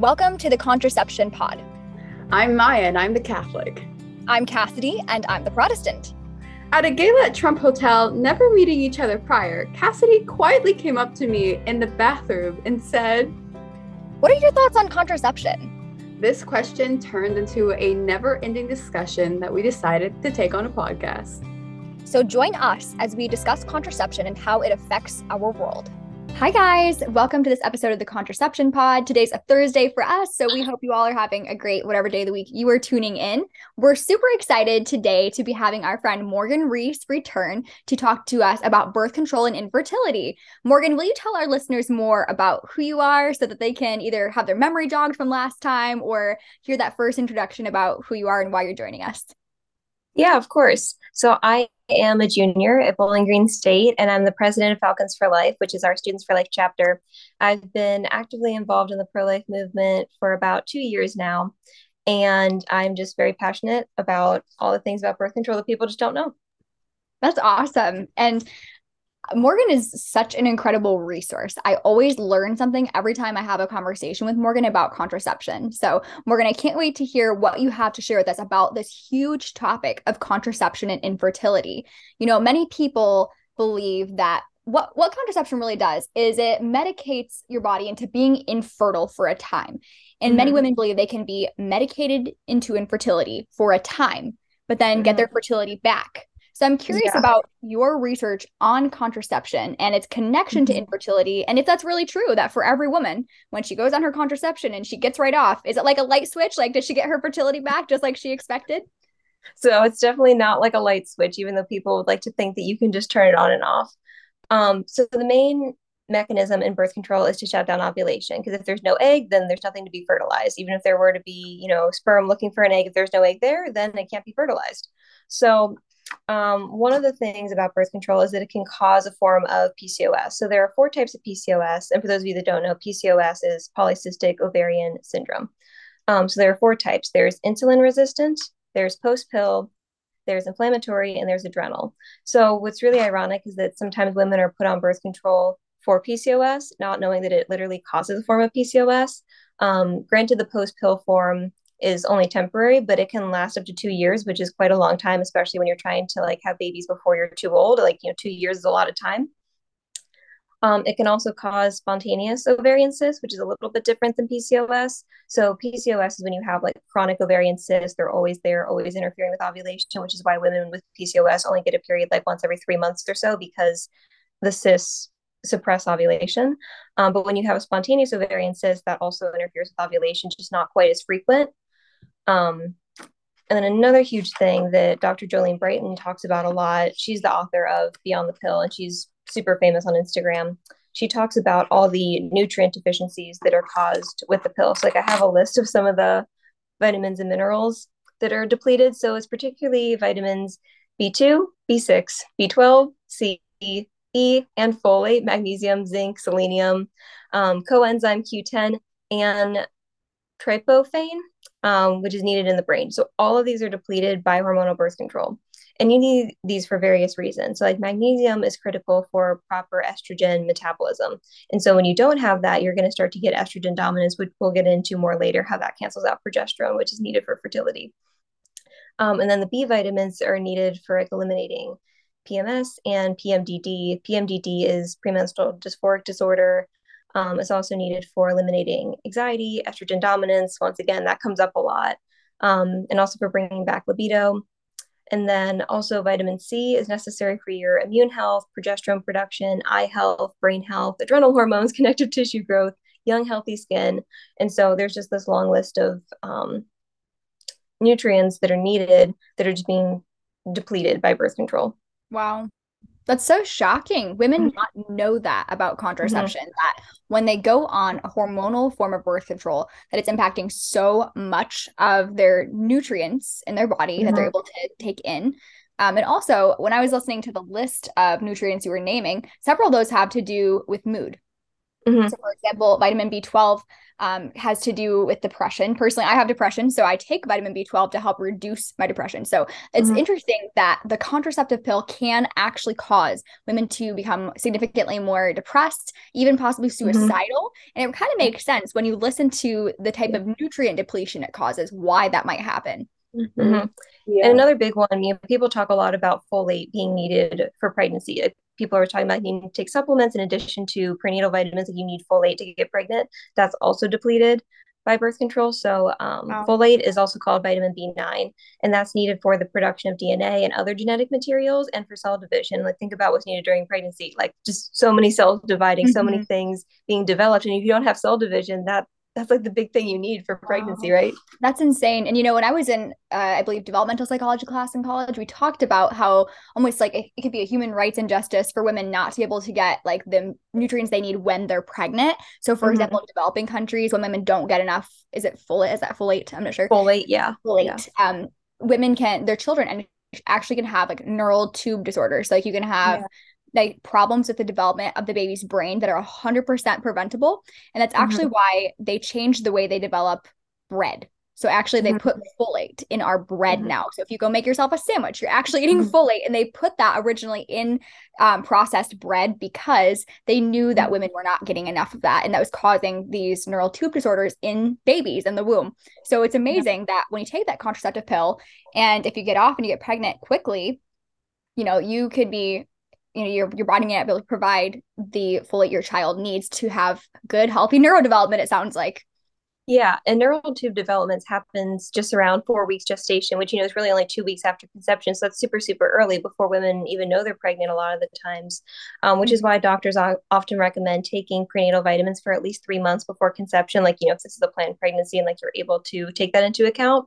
Welcome to the Contraception Pod. I'm Myah and I'm the Catholic. I'm Cassidy and I'm the Protestant. At a gala at Trump Hotel, never meeting each other prior, Cassidy quietly came up to me in the bathroom and said, What are your thoughts on contraception? This question turned into a never ending discussion that we decided to take on a podcast. So join us as we discuss contraception and how it affects our world. Hi, guys. Welcome to this episode of the Contraception Pod. Today's a Thursday for us, so we ah. hope you all are having a great whatever day of the week you are tuning in. We're super excited today to be having our friend Morgan Reece return to talk to us about birth control and infertility. Morgan, will you tell our listeners more about who you are so that they can either have their memory jogged from last time or hear that first introduction about who you are and why you're joining us? Yeah, of course. So I am a junior at Bowling Green State, and I'm the president of Falcons for Life, which is our Students for Life chapter. I've been actively involved in the pro life movement for about two years now, and I'm just very passionate about all the things about birth control that people just don't know. That's awesome. And Morgan is such an incredible resource. I always learn something every time I have a conversation with Morgan about contraception. So, Morgan, I can't wait to hear what you have to share with us about this huge topic of contraception and infertility. You know, many people believe that what what contraception really does is it medicates your body into being infertile for a time. And mm-hmm. many women believe they can be medicated into infertility for a time, but then mm-hmm. get their fertility back so I'm curious yeah. about your research on contraception and its connection mm-hmm. to infertility, and if that's really true that for every woman, when she goes on her contraception and she gets right off, is it like a light switch? Like, does she get her fertility back just like she expected? So it's definitely not like a light switch, even though people would like to think that you can just turn it on and off. Um, so the main mechanism in birth control is to shut down ovulation because if there's no egg then there's nothing to be fertilized even if there were to be you know sperm looking for an egg if there's no egg there then it can't be fertilized so um, one of the things about birth control is that it can cause a form of PCOS. So there are four types of PCOS. And for those of you that don't know, PCOS is polycystic ovarian syndrome. Um, so there are four types there's insulin resistant, there's post pill, there's inflammatory, and there's adrenal. So what's really ironic is that sometimes women are put on birth control for PCOS, not knowing that it literally causes a form of PCOS. Um, granted, the post pill form is only temporary, but it can last up to two years, which is quite a long time, especially when you're trying to like have babies before you're too old. Like, you know, two years is a lot of time. Um, it can also cause spontaneous ovarian cysts, which is a little bit different than PCOS. So PCOS is when you have like chronic ovarian cysts, they're always there, always interfering with ovulation, which is why women with PCOS only get a period like once every three months or so because the cysts suppress ovulation. Um, but when you have a spontaneous ovarian cyst, that also interferes with ovulation, just not quite as frequent. Um, and then another huge thing that Dr. Jolene Brighten talks about a lot, she's the author of Beyond the Pill, and she's super famous on Instagram. She talks about all the nutrient deficiencies that are caused with the pill. So, like, I have a list of some of the vitamins and minerals that are depleted. So, it's particularly vitamins B2, B6, B12, C, E, and folate, magnesium, zinc, selenium, um, coenzyme Q10, and tryptophan um, which is needed in the brain. So all of these are depleted by hormonal birth control. And you need these for various reasons. So, like magnesium is critical for proper estrogen metabolism. And so, when you don't have that, you're going to start to get estrogen dominance, which we'll get into more later how that cancels out progesterone, which is needed for fertility. Um, and then the B vitamins are needed for like, eliminating PMS and PMDD. PMDD is premenstrual dysphoric disorder. Um, is also needed for eliminating anxiety, estrogen dominance. Once again, that comes up a lot. Um, and also for bringing back libido. And then also vitamin C is necessary for your immune health, progesterone production, eye health, brain health, adrenal hormones, connective tissue growth, young, healthy skin. And so there's just this long list of um, nutrients that are needed that are just being depleted by birth control. Wow. That's so shocking. Women mm-hmm. not know that about contraception mm-hmm. that when they go on a hormonal form of birth control that it's impacting so much of their nutrients in their body mm-hmm. that they're mm-hmm. able to take in. Um, and also, when I was listening to the list of nutrients you were naming, several of those have to do with mood. Mm-hmm. So, for example, vitamin B12 um, has to do with depression. Personally, I have depression, so I take vitamin B12 to help reduce my depression. So it's mm-hmm. interesting that the contraceptive pill can actually cause women to become significantly more depressed, even possibly mm-hmm. suicidal. Mm-hmm. And it kind of makes sense when you listen to the type of nutrient depletion it causes, why that might happen. Mm-hmm. mm-hmm. Yeah. And another big one, you know, people talk a lot about folate being needed for pregnancy people are talking about needing to take supplements in addition to prenatal vitamins that you need folate to get pregnant. That's also depleted by birth control. So um, wow. folate is also called vitamin B9, and that's needed for the production of DNA and other genetic materials and for cell division. Like think about what's needed during pregnancy, like just so many cells dividing, mm-hmm. so many mm-hmm. things being developed. And if you don't have cell division, that that's like the big thing you need for pregnancy, right? That's insane. And you know, when I was in, uh, I believe, developmental psychology class in college, we talked about how almost like it, it could be a human rights injustice for women not to be able to get like the nutrients they need when they're pregnant. So, for mm-hmm. example, in developing countries, when women don't get enough, is it folate? Is that folate? I'm not sure. Folate, yeah. Folate. Yeah. Um, women can, their children and actually can have like neural tube disorders. Like you can have. Yeah like problems with the development of the baby's brain that are 100% preventable and that's actually mm-hmm. why they changed the way they develop bread so actually they mm-hmm. put folate in our bread mm-hmm. now so if you go make yourself a sandwich you're actually eating mm-hmm. folate and they put that originally in um, processed bread because they knew that mm-hmm. women were not getting enough of that and that was causing these neural tube disorders in babies in the womb so it's amazing that when you take that contraceptive pill and if you get off and you get pregnant quickly you know you could be you know your your body may not be able to provide the folate your child needs to have good healthy neurodevelopment it sounds like. Yeah and neural tube development happens just around four weeks gestation which you know is really only two weeks after conception so that's super super early before women even know they're pregnant a lot of the times um, which is why doctors often recommend taking prenatal vitamins for at least three months before conception like you know if this is a planned pregnancy and like you're able to take that into account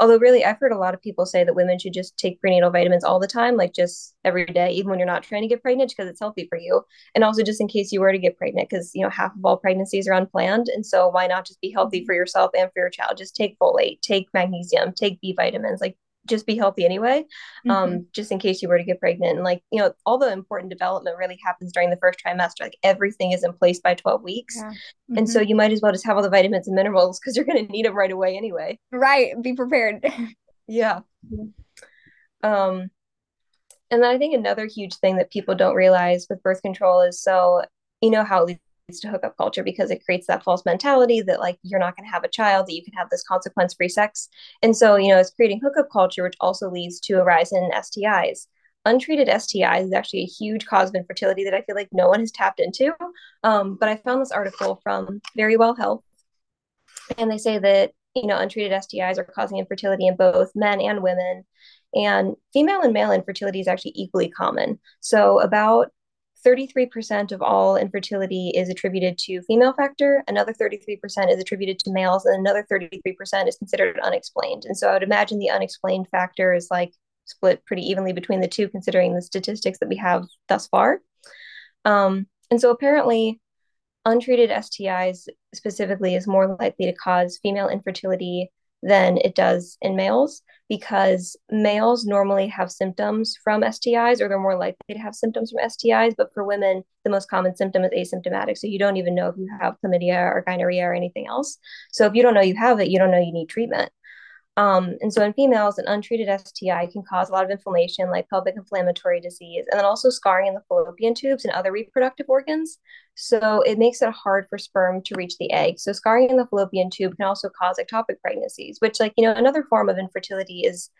Although, really, I've heard a lot of people say that women should just take prenatal vitamins all the time, like just every day, even when you're not trying to get pregnant, because it's healthy for you. And also, just in case you were to get pregnant, because, you know, half of all pregnancies are unplanned. And so, why not just be healthy mm-hmm. for yourself and for your child? Just take folate, take magnesium, take B vitamins, like just be healthy anyway um, mm-hmm. um just in case you were to get pregnant and like you know all the important development really happens during the first trimester like everything is in place by 12 weeks yeah. mm-hmm. and so mm-hmm. you might as well just have all the vitamins and minerals because you're going to need them right away anyway right be prepared yeah um and then i think another huge thing that people don't realize with birth control is so you know how to hookup culture because it creates that false mentality that like you're not going to have a child that you can have this consequence free sex. And so you know it's creating hookup culture which also leads to a rise in stis untreated stis is actually a huge cause of infertility that i feel like no one has tapped into. Um, but i found this article from Verywell Health and they say that you know untreated stis are causing infertility in both men and women and female and male infertility is actually equally common. So about 33% of all infertility is attributed to female factor, another 33% is attributed to males, and another 33% is considered unexplained. And so I would imagine the unexplained factor is like split pretty evenly between the two, considering the statistics that we have thus far. Um, and so apparently, untreated STIs specifically is more likely to cause female infertility than it does in males because males normally have symptoms from STIs or they're more likely to have symptoms from STIs. But for women, the most common symptom is asymptomatic. So you don't even know if you have chlamydia or gonorrhea or anything else. So if you don't know you have it, you don't know you need treatment. Um, and so in females, an untreated STI can cause a lot of inflammation, like pelvic inflammatory disease, and then also scarring in the fallopian tubes and other reproductive organs. So it makes it hard for sperm to reach the egg. So scarring in the fallopian tube can also cause ectopic pregnancies, which, like, you know, another form of infertility is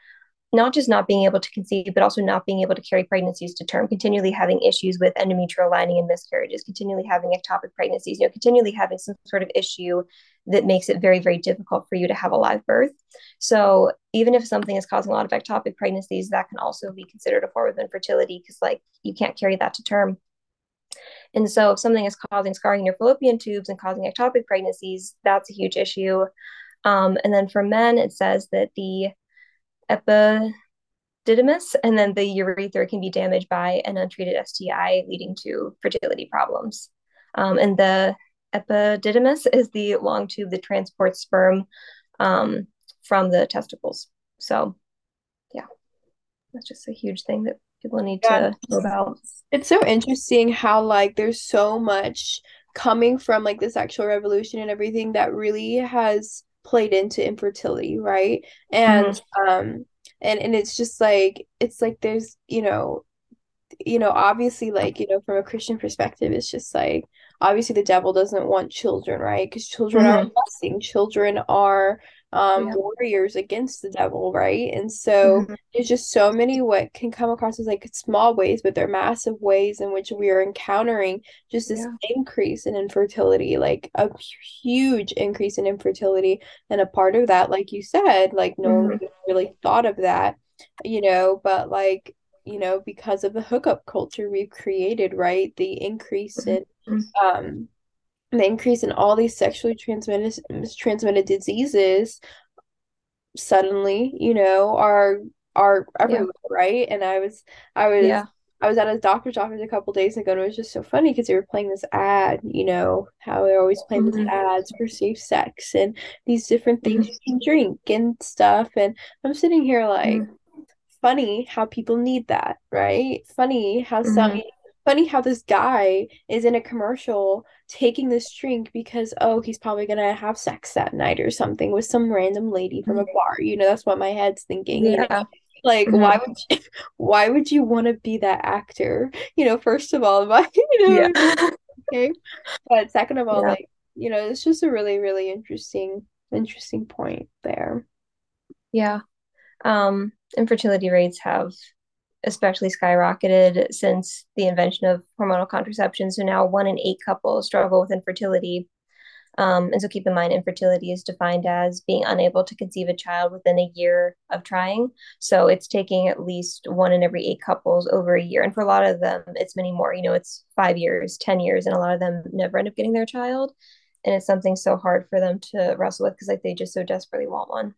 not just not being able to conceive, but also not being able to carry pregnancies to term, continually having issues with endometrial lining and miscarriages, continually having ectopic pregnancies, you know, continually having some sort of issue that makes it very, very difficult for you to have a live birth. So even if something is causing a lot of ectopic pregnancies, that can also be considered a form of infertility because like you can't carry that to term. And so if something is causing scarring in your fallopian tubes and causing ectopic pregnancies, that's a huge issue. Um, and then for men, it says that the epididymis and then the urethra can be damaged by an untreated STI, leading to fertility problems. Um, and the epididymis is the long tube that transports sperm um, from the testicles. So, yeah, that's just a huge thing that people need yeah. to know about. It's so interesting how like there's so much coming from like the sexual revolution and everything that really has played into infertility, right? And mm-hmm. um and and it's just like it's like there's, you know, you know, obviously like, you know, from a Christian perspective, it's just like obviously the devil doesn't want children, right? Because children mm-hmm. are blessing, children are um yeah. warriors against the devil right and so mm-hmm. there's just so many what can come across as like small ways but they're massive ways in which we are encountering just this yeah. increase in infertility like a huge increase in infertility and a part of that like you said like no mm-hmm. one really thought of that you know but like you know because of the hookup culture we've created right the increase in mm-hmm. um the increase in all these sexually transmitted transmitted diseases suddenly you know are are everywhere yeah. right and i was i was yeah. i was at a doctor's office a couple days ago and it was just so funny because they were playing this ad you know how they're always playing mm-hmm. these ads for safe sex and these different things mm-hmm. you can drink and stuff and i'm sitting here like mm-hmm. funny how people need that right funny how some mm-hmm funny how this guy is in a commercial taking this drink because oh he's probably gonna have sex that night or something with some random lady from a mm-hmm. bar you know that's what my head's thinking yeah. You know? like mm-hmm. why would you, why would you want to be that actor you know first of all you know yeah. okay but second of all yeah. like you know it's just a really really interesting interesting point there yeah um infertility rates have especially skyrocketed since the invention of hormonal contraception. So now one in eight couples struggle with infertility. Um, and so keep in mind, infertility is defined as being unable to conceive a child within a year of trying. So it's taking at least one in every eight couples over a year. And for a lot of them, it's many more. You know, it's five years, 10 years, and a lot of them never end up getting their child. And it's something so hard for them to wrestle with because like they just so desperately want one.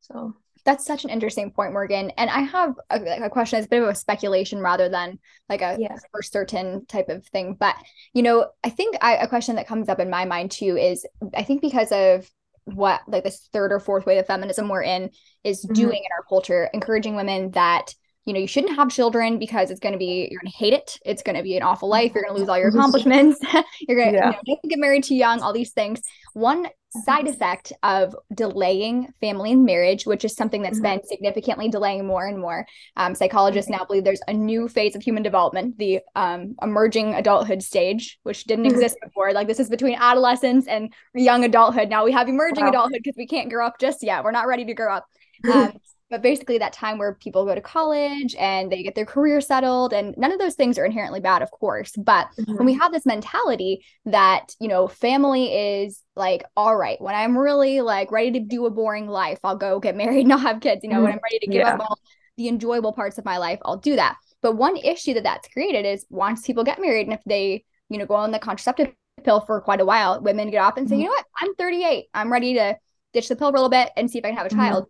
So that's such an interesting point, Morgan. And I have a, a question. It's a bit of a speculation rather than like a yeah. for certain type of thing. But you know, I think I, a question that comes up in my mind too is I think because of what like this third or fourth wave of feminism we're in is mm-hmm. doing in our culture, encouraging women that you know, you shouldn't have children because it's going to be, you're going to hate it. It's going to be an awful life. You're going to lose all your accomplishments. you're going to yeah. you know, get married too young, all these things. One side effect of delaying family and marriage, which is something that's mm-hmm. been significantly delaying more and more. Um, psychologists now believe there's a new phase of human development, the um, emerging adulthood stage, which didn't mm-hmm. exist before. Like this is between adolescence and young adulthood. Now we have emerging wow. adulthood because we can't grow up just yet. We're not ready to grow up. Um, but basically that time where people go to college and they get their career settled and none of those things are inherently bad of course but mm-hmm. when we have this mentality that you know family is like all right when i'm really like ready to do a boring life i'll go get married and i'll have kids you know mm-hmm. when i'm ready to give yeah. up all the enjoyable parts of my life i'll do that but one issue that that's created is once people get married and if they you know go on the contraceptive pill for quite a while women get off and say mm-hmm. you know what i'm 38 i'm ready to ditch the pill for a little bit and see if i can have a mm-hmm. child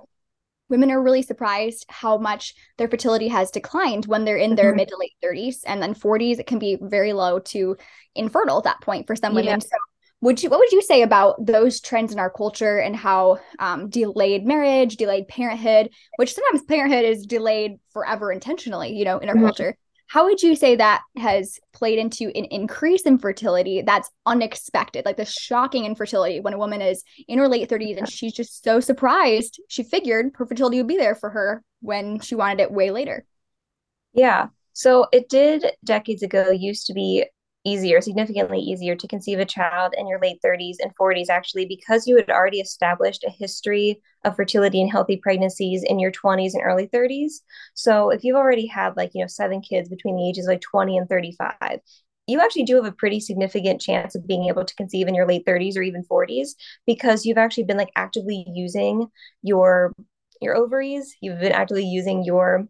women are really surprised how much their fertility has declined when they're in their mm-hmm. mid to late 30s and then 40s it can be very low to infertile at that point for some women yeah. so would you what would you say about those trends in our culture and how um, delayed marriage delayed parenthood which sometimes parenthood is delayed forever intentionally you know in our mm-hmm. culture how would you say that has played into an increase in fertility that's unexpected, like the shocking infertility when a woman is in her late 30s and she's just so surprised? She figured her fertility would be there for her when she wanted it way later. Yeah. So it did decades ago used to be easier, significantly easier to conceive a child in your late 30s and 40s, actually, because you had already established a history of fertility and healthy pregnancies in your 20s and early 30s. So if you've already had like, you know, seven kids between the ages like 20 and 35, you actually do have a pretty significant chance of being able to conceive in your late 30s or even 40s because you've actually been like actively using your your ovaries you've been actively using your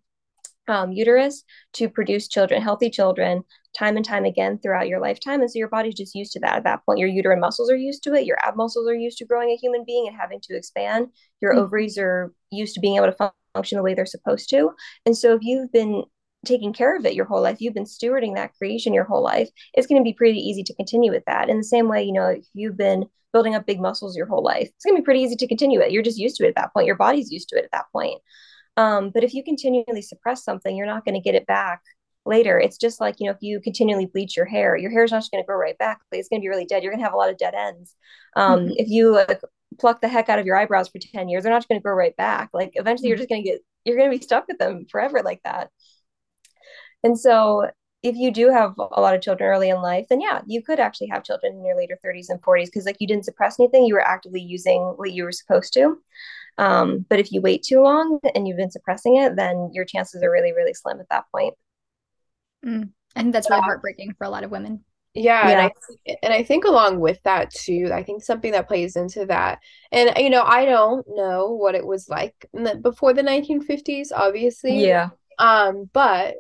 um, uterus to produce children, healthy children, time and time again throughout your lifetime. And so your body's just used to that at that point. Your uterine muscles are used to it. Your ab muscles are used to growing a human being and having to expand. Your mm-hmm. ovaries are used to being able to function the way they're supposed to. And so if you've been taking care of it your whole life, you've been stewarding that creation your whole life, it's going to be pretty easy to continue with that. In the same way, you know, if you've been building up big muscles your whole life, it's going to be pretty easy to continue it. You're just used to it at that point. Your body's used to it at that point. Um, but if you continually suppress something, you're not going to get it back later. It's just like, you know, if you continually bleach your hair, your hair is not just going to grow right back. It's going to be really dead. You're going to have a lot of dead ends. Um, mm-hmm. If you like, pluck the heck out of your eyebrows for 10 years, they're not going to grow right back. Like eventually you're mm-hmm. just going to get, you're going to be stuck with them forever like that. And so if you do have a lot of children early in life, then yeah, you could actually have children in your later 30s and 40s because like you didn't suppress anything, you were actively using what you were supposed to. Um, but if you wait too long and you've been suppressing it, then your chances are really, really slim at that point. Mm. I think that's really heartbreaking for a lot of women. Yeah, yeah, and I and I think along with that too, I think something that plays into that, and you know, I don't know what it was like before the 1950s, obviously. Yeah. Um, but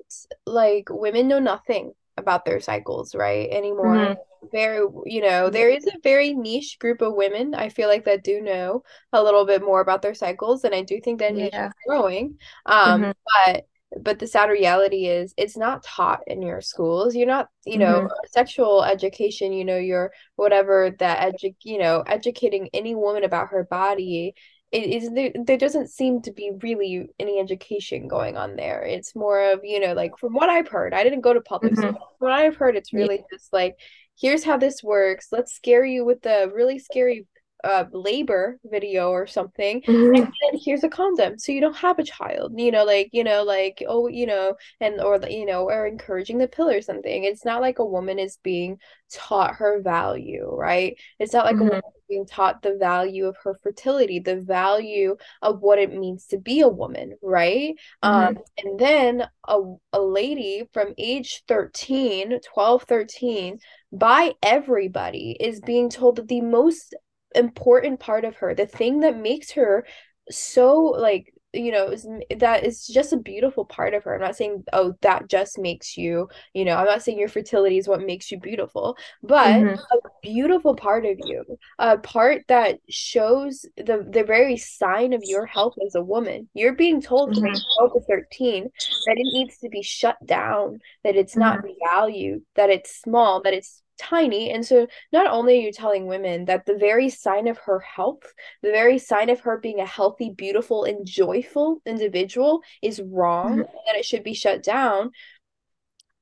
like women know nothing about their cycles, right? Anymore. Mm-hmm. Very, you know, there is a very niche group of women I feel like that do know a little bit more about their cycles, and I do think that niche yeah. is growing. Um, mm-hmm. but but the sad reality is it's not taught in your schools you're not you know mm-hmm. sexual education you know you're whatever that edu- you know educating any woman about her body it is there, there doesn't seem to be really any education going on there it's more of you know like from what i've heard i didn't go to public mm-hmm. school from what i've heard it's really yeah. just like here's how this works let's scare you with the really scary uh, labor video or something mm-hmm. and here's a condom so you don't have a child you know like you know like oh you know and or you know or encouraging the pill or something it's not like a woman is being taught her value right it's not like mm-hmm. a woman being taught the value of her fertility the value of what it means to be a woman right mm-hmm. um and then a, a lady from age 13 12 13 by everybody is being told that the most important part of her the thing that makes her so like you know is, that is just a beautiful part of her i'm not saying oh that just makes you you know i'm not saying your fertility is what makes you beautiful but mm-hmm. a beautiful part of you a part that shows the the very sign of your health as a woman you're being told mm-hmm. from 12 to 13 that it needs to be shut down that it's mm-hmm. not valued that it's small that it's tiny. And so not only are you telling women that the very sign of her health, the very sign of her being a healthy, beautiful, and joyful individual is wrong mm-hmm. and that it should be shut down,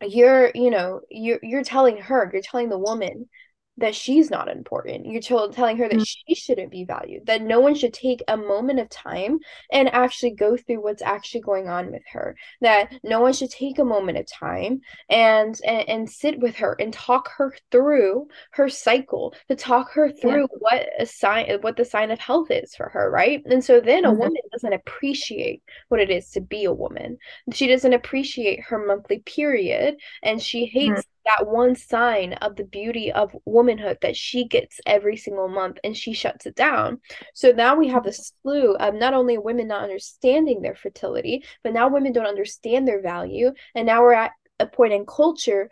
you're, you know, you're you're telling her, you're telling the woman that she's not important. You're telling her that mm-hmm. she shouldn't be valued, that no one should take a moment of time and actually go through what's actually going on with her, that no one should take a moment of time and and, and sit with her and talk her through her cycle, to talk her through yeah. what a sign what the sign of health is for her, right? And so then mm-hmm. a woman doesn't appreciate what it is to be a woman. She doesn't appreciate her monthly period and she hates mm-hmm that one sign of the beauty of womanhood that she gets every single month and she shuts it down. So now we have a mm-hmm. slew of not only women not understanding their fertility, but now women don't understand their value. And now we're at a point in culture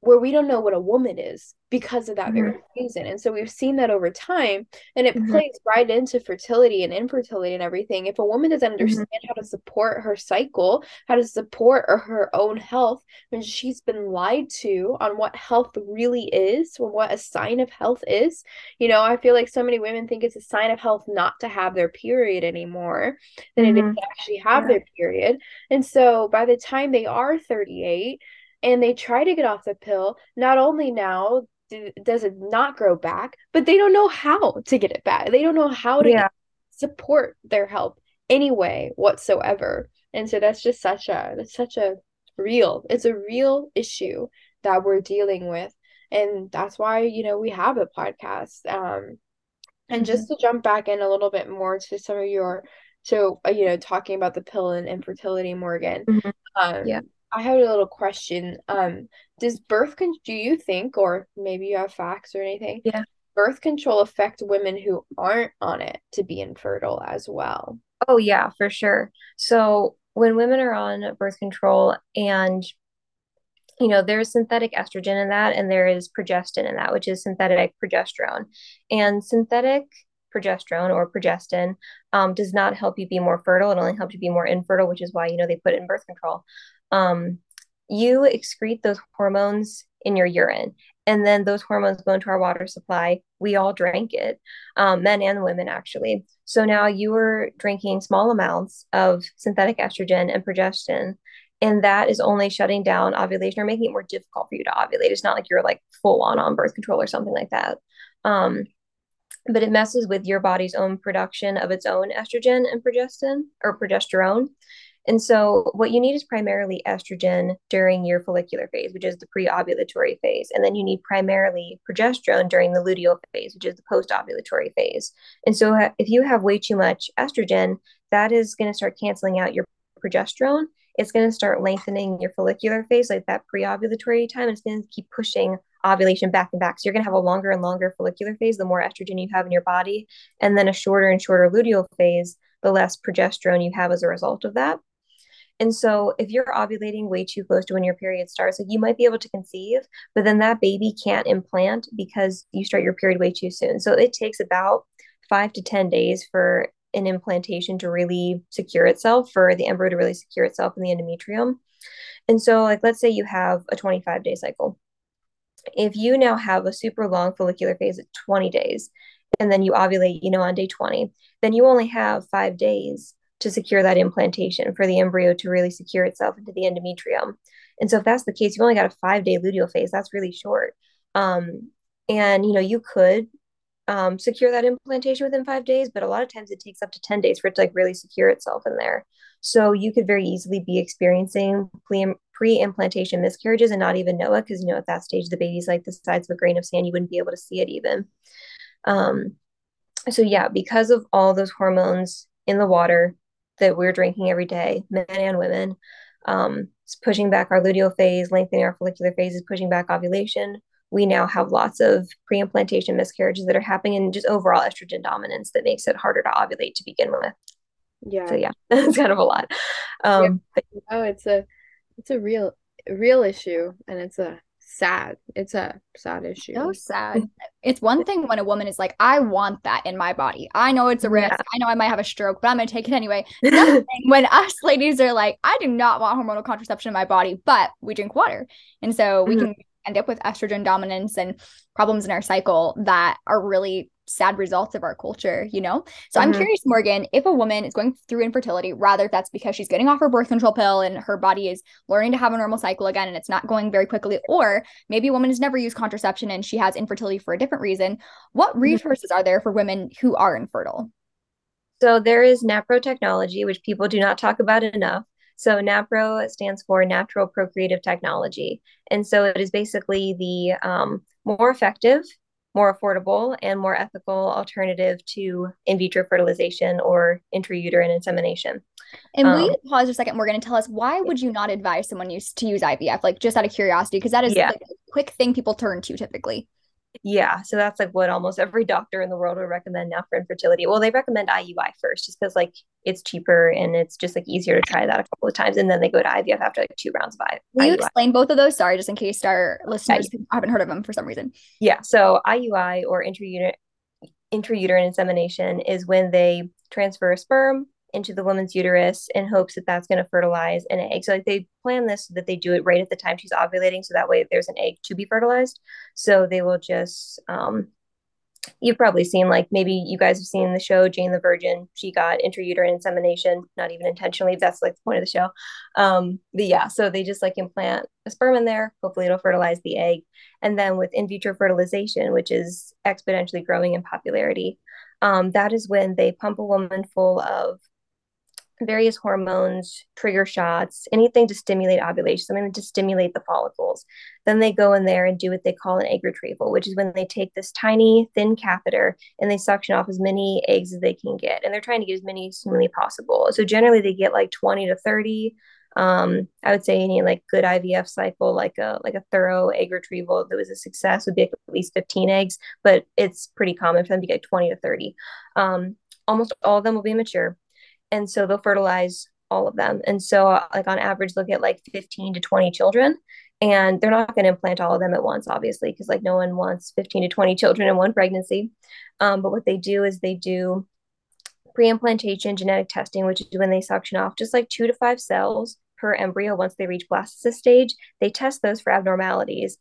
where we don't know what a woman is because of that mm-hmm. very reason. And so we've seen that over time and it mm-hmm. plays right into fertility and infertility and everything. If a woman doesn't mm-hmm. understand mm-hmm. how to support her cycle, how to support her own health, when she's been lied to on what health really is, or what a sign of health is. You know, I feel like so many women think it's a sign of health not to have their period anymore than it is mm-hmm. to actually have yeah. their period. And so by the time they are 38, and they try to get off the pill, not only now does it not grow back, but they don't know how to get it back. They don't know how to yeah. support their help anyway whatsoever. And so that's just such a that's such a real it's a real issue that we're dealing with. And that's why, you know, we have a podcast. Um and mm-hmm. just to jump back in a little bit more to some of your so uh, you know talking about the pill and infertility morgan mm-hmm. um yeah I have a little question. Um, does birth con- do you think, or maybe you have facts or anything? Yeah. Birth control affect women who aren't on it to be infertile as well? Oh yeah, for sure. So when women are on birth control and you know there's synthetic estrogen in that and there is progestin in that which is synthetic progesterone and synthetic progesterone or progestin um, does not help you be more fertile it only helps you be more infertile which is why you know they put it in birth control um, you excrete those hormones in your urine and then those hormones go into our water supply we all drank it um, men and women actually so now you are drinking small amounts of synthetic estrogen and progestin and that is only shutting down ovulation or making it more difficult for you to ovulate. It's not like you're like full on on birth control or something like that. Um, but it messes with your body's own production of its own estrogen and progestin or progesterone. And so, what you need is primarily estrogen during your follicular phase, which is the pre ovulatory phase. And then you need primarily progesterone during the luteal phase, which is the post ovulatory phase. And so, if you have way too much estrogen, that is going to start canceling out your progesterone. It's going to start lengthening your follicular phase, like that pre ovulatory time. It's going to keep pushing ovulation back and back. So, you're going to have a longer and longer follicular phase the more estrogen you have in your body, and then a shorter and shorter luteal phase the less progesterone you have as a result of that. And so if you're ovulating way too close to when your period starts, like you might be able to conceive, but then that baby can't implant because you start your period way too soon. So it takes about five to 10 days for an implantation to really secure itself, for the embryo to really secure itself in the endometrium. And so, like, let's say you have a 25 day cycle. If you now have a super long follicular phase at 20 days, and then you ovulate, you know, on day 20, then you only have five days to secure that implantation for the embryo to really secure itself into the endometrium. And so if that's the case, you've only got a five day luteal phase. That's really short. Um, and you know, you could um, secure that implantation within five days, but a lot of times it takes up to 10 days for it to like really secure itself in there. So you could very easily be experiencing pre implantation miscarriages and not even know it because you know at that stage the baby's like the size of a grain of sand. You wouldn't be able to see it even. Um, so yeah, because of all those hormones in the water, that we're drinking every day, men and women. Um, it's pushing back our luteal phase, lengthening our follicular phases, pushing back ovulation. We now have lots of pre-implantation miscarriages that are happening and just overall estrogen dominance that makes it harder to ovulate to begin with. Yeah. So yeah, that's kind of a lot. Um, yeah. but- oh, it's a it's a real real issue and it's a sad. It's a sad issue. So sad. It's one thing when a woman is like, I want that in my body. I know it's a risk. Yeah. I know I might have a stroke, but I'm going to take it anyway. when us ladies are like, I do not want hormonal contraception in my body, but we drink water. And so we mm-hmm. can end up with estrogen dominance and problems in our cycle that are really sad results of our culture, you know? So mm-hmm. I'm curious, Morgan, if a woman is going through infertility, rather if that's because she's getting off her birth control pill and her body is learning to have a normal cycle again and it's not going very quickly, or maybe a woman has never used contraception and she has infertility for a different reason, what mm-hmm. resources are there for women who are infertile? So there is NAPRO technology, which people do not talk about enough. So NAPRO stands for Natural Procreative Technology. And so it is basically the um, more effective more affordable and more ethical alternative to in vitro fertilization or intrauterine insemination. And um, we pause for a second. We're going to tell us why would you not advise someone use, to use IVF? Like just out of curiosity, because that is yeah. like a quick thing people turn to typically. Yeah, so that's like what almost every doctor in the world would recommend now for infertility. Well, they recommend IUI first, just because like it's cheaper and it's just like easier to try that a couple of times, and then they go to IVF after like two rounds of IVF. Will you explain both of those? Sorry, just in case our listeners okay. haven't heard of them for some reason. Yeah, so IUI or intrauterine intrauterine insemination is when they transfer a sperm into the woman's uterus in hopes that that's going to fertilize an egg. So like they plan this so that they do it right at the time she's ovulating, so that way there's an egg to be fertilized. So they will just um, you've probably seen like maybe you guys have seen the show Jane the Virgin. She got intrauterine insemination, not even intentionally. That's like the point of the show. Um, but yeah, so they just like implant a sperm in there. Hopefully, it'll fertilize the egg. And then with in vitro fertilization, which is exponentially growing in popularity, um, that is when they pump a woman full of various hormones, trigger shots, anything to stimulate ovulation, something to stimulate the follicles. Then they go in there and do what they call an egg retrieval, which is when they take this tiny, thin catheter and they suction off as many eggs as they can get. And they're trying to get as many as humanly possible. So generally they get like 20 to 30. Um, I would say any like good IVF cycle, like a like a thorough egg retrieval that was a success would be at least 15 eggs, but it's pretty common for them to get 20 to 30. Um, almost all of them will be mature and so they'll fertilize all of them. And so like on average they'll get like 15 to 20 children and they're not going to implant all of them at once obviously because like no one wants 15 to 20 children in one pregnancy. Um, but what they do is they do pre-implantation genetic testing which is when they suction off just like two to five cells per embryo once they reach blastocyst stage. They test those for abnormalities.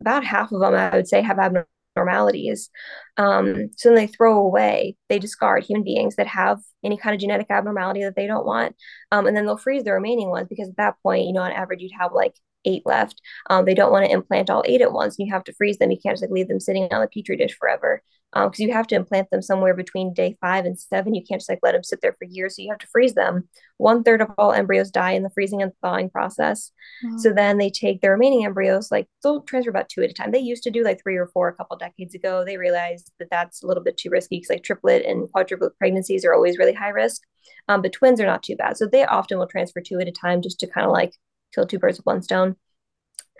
About half of them i would say have abnormal abnormalities. Um, so then they throw away, they discard human beings that have any kind of genetic abnormality that they don't want. Um, and then they'll freeze the remaining ones because at that point, you know, on average, you'd have like eight left. Um, they don't want to implant all eight at once. And you have to freeze them. You can't just like leave them sitting on the petri dish forever because um, you have to implant them somewhere between day five and seven. You can't just like let them sit there for years. So you have to freeze them. One third of all embryos die in the freezing and thawing process. Mm-hmm. So then they take the remaining embryos, like they'll transfer about two at a time. They used to do like three or four a couple decades ago. They realized that that's a little bit too risky because like triplet and quadruplet pregnancies are always really high risk. Um, but twins are not too bad. So they often will transfer two at a time just to kind of like kill two birds with one stone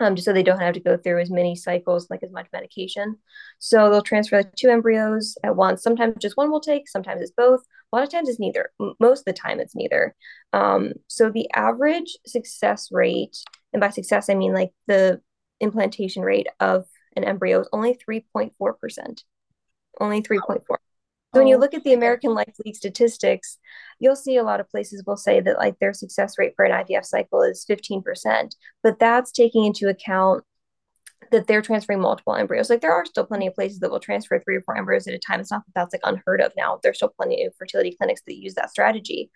um, just so they don't have to go through as many cycles, like as much medication. So they'll transfer like two embryos at once. Sometimes just one will take, sometimes it's both. A lot of times it's neither. Most of the time it's neither. Um, so the average success rate, and by success I mean like the implantation rate of an embryo is only 3.4%. Only 3.4. So when you oh, look at the American Life League statistics, you'll see a lot of places will say that like their success rate for an IVF cycle is 15%, but that's taking into account that they're transferring multiple embryos. Like there are still plenty of places that will transfer three or four embryos at a time. It's not that that's like unheard of now. There's still plenty of fertility clinics that use that strategy.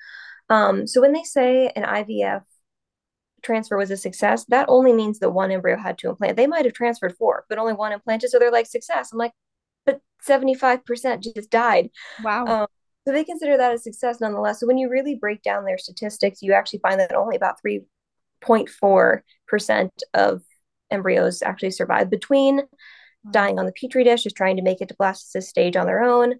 Um, so when they say an IVF transfer was a success, that only means that one embryo had to implant. They might have transferred four, but only one implanted. So they're like success. I'm like, 75% just died. Wow. Um, so they consider that a success nonetheless. So when you really break down their statistics, you actually find that only about 3.4% of embryos actually survive between dying on the petri dish, just trying to make it to blastocyst stage on their own,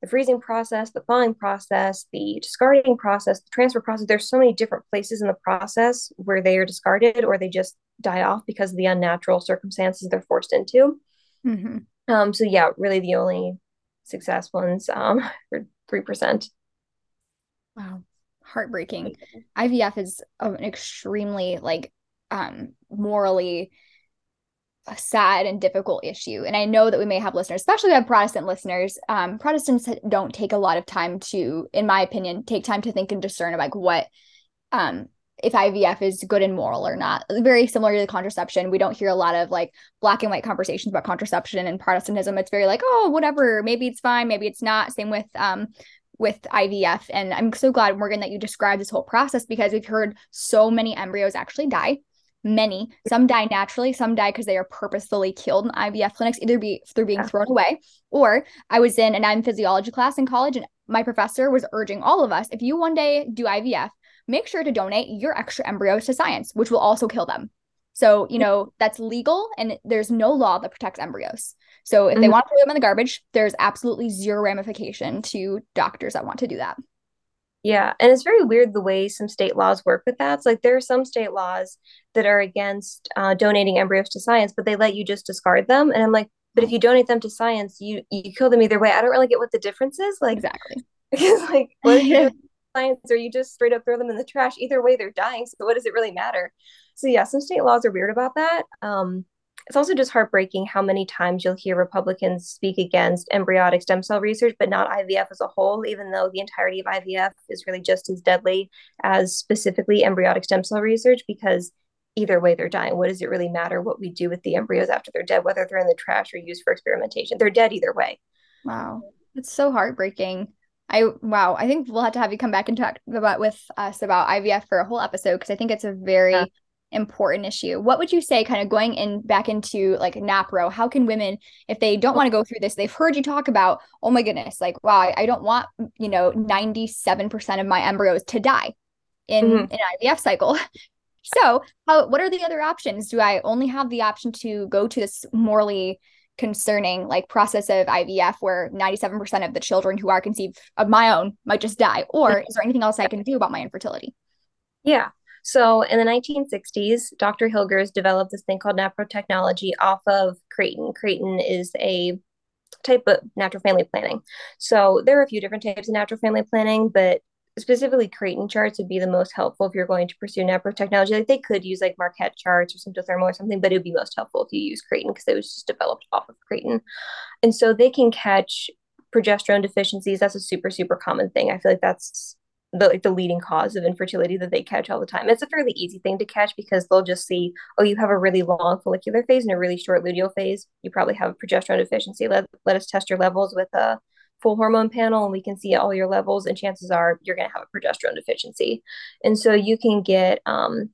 the freezing process, the thawing process, the discarding process, the transfer process. There's so many different places in the process where they are discarded or they just die off because of the unnatural circumstances they're forced into. Mm-hmm. Um, so yeah, really the only success ones um, were three percent. Wow, heartbreaking. IVF is an extremely like um morally sad and difficult issue. And I know that we may have listeners, especially we have Protestant listeners. Um, Protestants don't take a lot of time to, in my opinion, take time to think and discern like what um if IVF is good and moral or not. Very similar to the contraception. We don't hear a lot of like black and white conversations about contraception and Protestantism. It's very like, oh, whatever, maybe it's fine, maybe it's not. Same with um with IVF. And I'm so glad, Morgan, that you described this whole process because we've heard so many embryos actually die. Many. Some die naturally, some die because they are purposefully killed in IVF clinics, either be through being thrown away, or I was in an I'm physiology class in college and my professor was urging all of us if you one day do IVF, make sure to donate your extra embryos to science, which will also kill them. So, you know, that's legal and there's no law that protects embryos. So, if mm-hmm. they want to throw them in the garbage, there's absolutely zero ramification to doctors that want to do that. Yeah. And it's very weird the way some state laws work with that. It's like there are some state laws that are against uh, donating embryos to science, but they let you just discard them. And I'm like, but if you donate them to science, you you kill them either way. I don't really get what the difference is. Like exactly because like what you science or you just straight up throw them in the trash. Either way, they're dying. So what does it really matter? So yeah, some state laws are weird about that. Um, it's also just heartbreaking how many times you'll hear Republicans speak against embryonic stem cell research, but not IVF as a whole, even though the entirety of IVF is really just as deadly as specifically embryonic stem cell research, because either way they're dying. What does it really matter what we do with the embryos after they're dead, whether they're in the trash or used for experimentation? They're dead either way. Wow. It's so heartbreaking. I wow, I think we'll have to have you come back and talk about with us about IVF for a whole episode because I think it's a very yeah. important issue. What would you say, kind of going in back into like NAPRO? How can women, if they don't want to go through this, they've heard you talk about, oh my goodness, like wow, I, don't want you know ninety seven percent of my embryos to die in mm-hmm. an IVF cycle. so, how what are the other options? Do I only have the option to go to this morally concerning like process of IVF where 97% of the children who are conceived of my own might just die? Or is there anything else I can do about my infertility? Yeah. So in the 1960s, Dr. Hilgers developed this thing called NAPRO technology off of Creighton. Creighton is a type of natural family planning. So there are a few different types of natural family planning, but specifically Creighton charts would be the most helpful if you're going to pursue NAPRO technology. Like they could use like Marquette charts or Symptothermal or something, but it would be most helpful if you use Creighton because it was just developed off of Creighton. And so they can catch progesterone deficiencies. That's a super, super common thing. I feel like that's the like the leading cause of infertility that they catch all the time. It's a fairly easy thing to catch because they'll just see, oh, you have a really long follicular phase and a really short luteal phase. You probably have a progesterone deficiency. Let, let us test your levels with a full hormone panel and we can see all your levels and chances are you're going to have a progesterone deficiency. And so you can get um,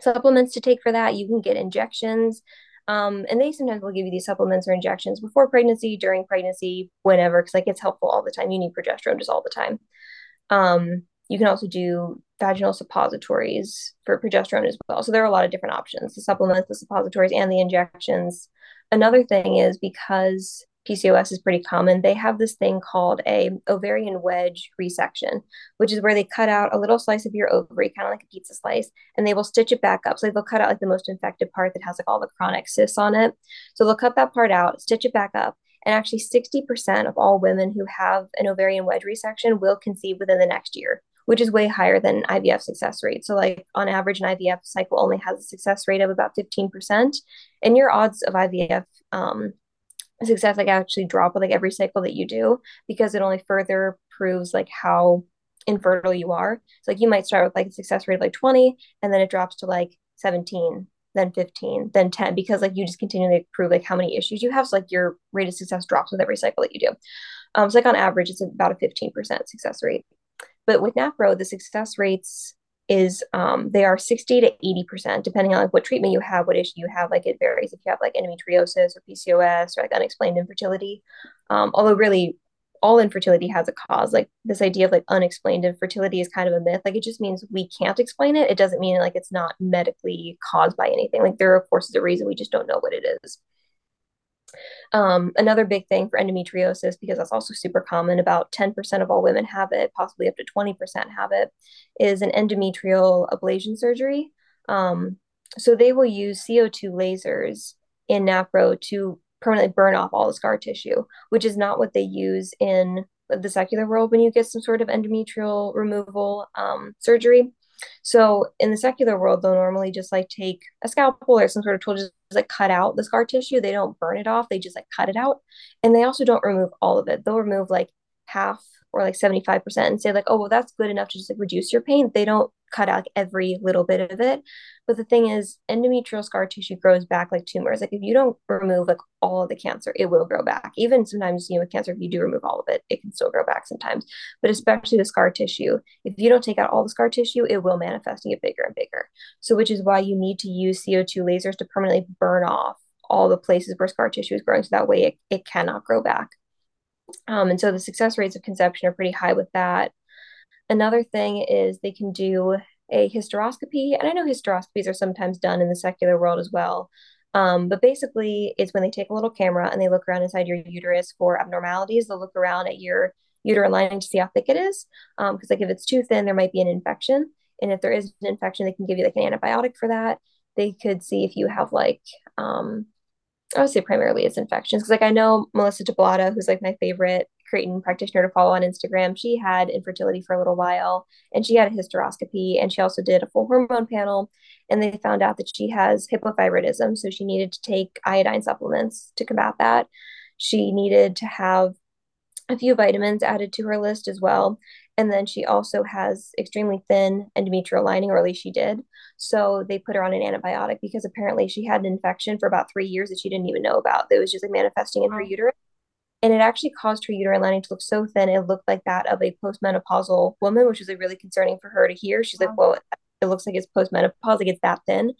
supplements to take for that. You can get injections. Um, and they sometimes will give you these supplements or injections before pregnancy, during pregnancy, whenever, because like it's helpful all the time. You need progesterone just all the time. Um, you can also do vaginal suppositories for progesterone as well. So there are a lot of different options the supplements, the suppositories, and the injections. Another thing is because PCOS is pretty common, they have this thing called a ovarian wedge resection, which is where they cut out a little slice of your ovary, kind of like a pizza slice, and they will stitch it back up. So they'll cut out like the most infected part that has like all the chronic cysts on it. So they'll cut that part out, stitch it back up, and actually 60% of all women who have an ovarian wedge resection will conceive within the next year, which is way higher than IVF success rate. So, like on average, an IVF cycle only has a success rate of about 15%. And your odds of IVF um, success like actually drop with like every cycle that you do because it only further proves like how infertile you are. So like you might start with like a success rate of like 20 and then it drops to like 17 then 15, then 10, because like you just continually prove like how many issues you have. So like your rate of success drops with every cycle that you do. Um, so like on average, it's about a 15% success rate. But with NaPro, the success rates is um, they are 60 to 80%, depending on like what treatment you have, what issue you have. Like it varies if you have like endometriosis or PCOS or like unexplained infertility. Um, although really all infertility has a cause. Like this idea of like unexplained infertility is kind of a myth. Like it just means we can't explain it. It doesn't mean like it's not medically caused by anything. Like there, of course, is a reason. We just don't know what it is. Um, another big thing for endometriosis, because that's also super common, about 10% of all women have it, possibly up to 20% have it, is an endometrial ablation surgery. Um, so they will use CO2 lasers in NaPro to permanently burn off all the scar tissue, which is not what they use in the secular world when you get some sort of endometrial removal um, surgery. So in the secular world, they'll normally just like take a scalpel or some sort of tool, just like cut out the scar tissue. They don't burn it off; they just like cut it out, and they also don't remove all of it. They'll remove like half or like 75% and say like oh well that's good enough to just like reduce your pain they don't cut out every little bit of it. But the thing is endometrial scar tissue grows back like tumors. Like if you don't remove like all of the cancer it will grow back. Even sometimes you know with cancer if you do remove all of it it can still grow back sometimes. But especially the scar tissue if you don't take out all the scar tissue it will manifest and get bigger and bigger. So which is why you need to use co2 lasers to permanently burn off all the places where scar tissue is growing so that way it, it cannot grow back um, and so the success rates of conception are pretty high with that. Another thing is they can do a hysteroscopy, and I know hysteroscopies are sometimes done in the secular world as well. Um, but basically, it's when they take a little camera and they look around inside your uterus for abnormalities. They'll look around at your uterine lining to see how thick it is. Because, um, like, if it's too thin, there might be an infection. And if there is an infection, they can give you like an antibiotic for that. They could see if you have like um, I would say primarily it's infections because like I know Melissa Tablata, who's like my favorite Creighton practitioner to follow on Instagram, she had infertility for a little while and she had a hysteroscopy and she also did a full hormone panel and they found out that she has hypothyroidism. So she needed to take iodine supplements to combat that. She needed to have a few vitamins added to her list as well. And then she also has extremely thin endometrial lining, or at least she did. So they put her on an antibiotic because apparently she had an infection for about three years that she didn't even know about. That was just like manifesting in her uterus. And it actually caused her uterine lining to look so thin, it looked like that of a postmenopausal woman, which was like really concerning for her to hear. She's like, well, it looks like it's postmenopause, like it's that thin.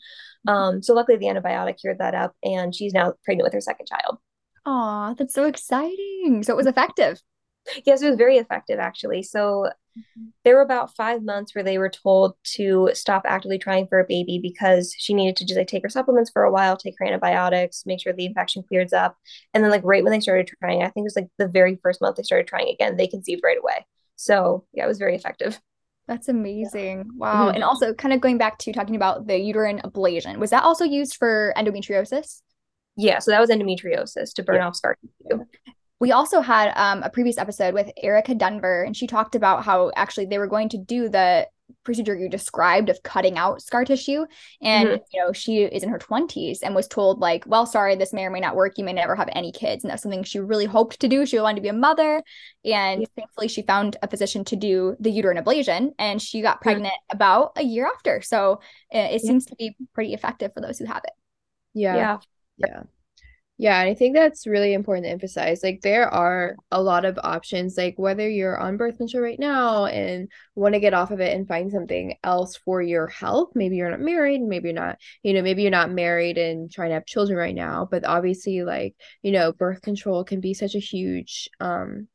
Mm-hmm. Um, so luckily the antibiotic cured that up, and she's now pregnant with her second child. Oh, that's so exciting. So it was effective. Yes, it was very effective actually. So mm-hmm. there were about five months where they were told to stop actively trying for a baby because she needed to just like take her supplements for a while, take her antibiotics, make sure the infection clears up. And then like right when they started trying, I think it was like the very first month they started trying again, they conceived right away. So yeah, it was very effective. That's amazing. Yeah. Wow. Mm-hmm. And also kind of going back to talking about the uterine ablation, was that also used for endometriosis? Yeah, so that was endometriosis to burn yeah. off scar tissue. We also had um, a previous episode with Erica Denver, and she talked about how actually they were going to do the procedure you described of cutting out scar tissue. And mm-hmm. you know she is in her 20s and was told like well sorry this may or may not work. You may never have any kids. And that's something she really hoped to do. She wanted to be a mother. And yeah. thankfully she found a physician to do the uterine ablation and she got pregnant yeah. about a year after. So it, it yeah. seems to be pretty effective for those who have it. Yeah. Yeah. Yeah yeah, and I think that's really important to emphasize. Like there are a lot of options, like whether you're on birth control right now and want to get off of it and find something else for your health. Maybe you're not married, maybe you're not, you know, maybe you're not married and trying to have children right now, but obviously like, you know, birth control can be such a huge um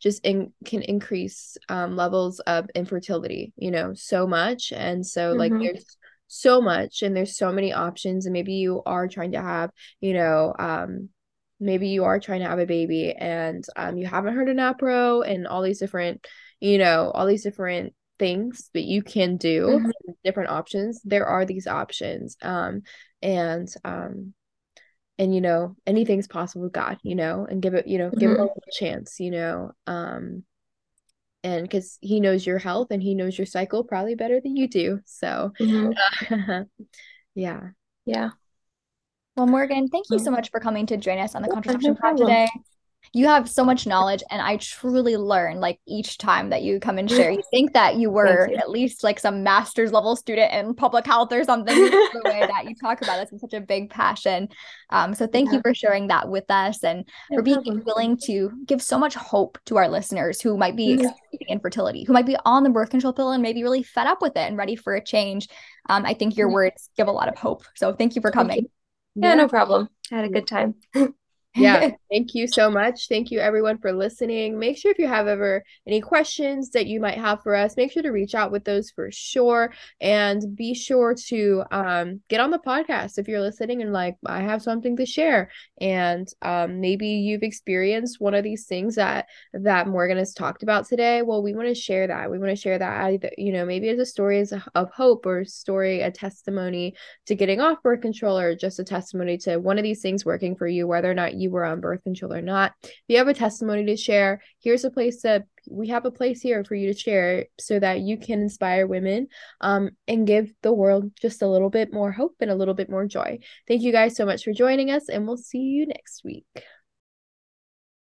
just in, can increase um, levels of infertility, you know, so much. And so, mm-hmm. like, there's so much and there's so many options and maybe you are trying to have you know um maybe you are trying to have a baby and um you haven't heard of NaPro and all these different you know all these different things that you can do mm-hmm. different options there are these options um and um and you know anything's possible with god you know and give it you know mm-hmm. give it a chance you know um and because he knows your health and he knows your cycle probably better than you do so mm-hmm. yeah. Yeah. Well morgan thank you so much for coming to join us on the contraception pod today you have so much knowledge and i truly learn like each time that you come and share. You think that you were you. at least like some master's level student in public health or something the way that you talk about this is such a big passion. Um, so thank yeah. you for sharing that with us and no for being problem. willing to give so much hope to our listeners who might be yeah. experiencing infertility who might be on the birth control pill and maybe really fed up with it and ready for a change. Um, i think your words give a lot of hope. So thank you for coming. Yeah, yeah. no problem. I had a good time yeah. Thank you so much. Thank you everyone for listening. Make sure if you have ever any questions that you might have for us make sure to reach out with those for sure. And be sure to um, get on the podcast if you're listening and like i have something to share. And um, maybe you've experienced one of these things that that morgan has talked about today. Well we want to share that. We want to share that either you know maybe as a story of hope or story a testimony to getting off birth control or just a testimony to one of these things working for you whether or not you were on birth control or not. If you have a testimony to share, here's a place to we have a place here for you to share so that you can inspire women um, and give the world just a little bit more hope and a little bit more joy. Thank you guys so much for joining us, and we'll see you next week.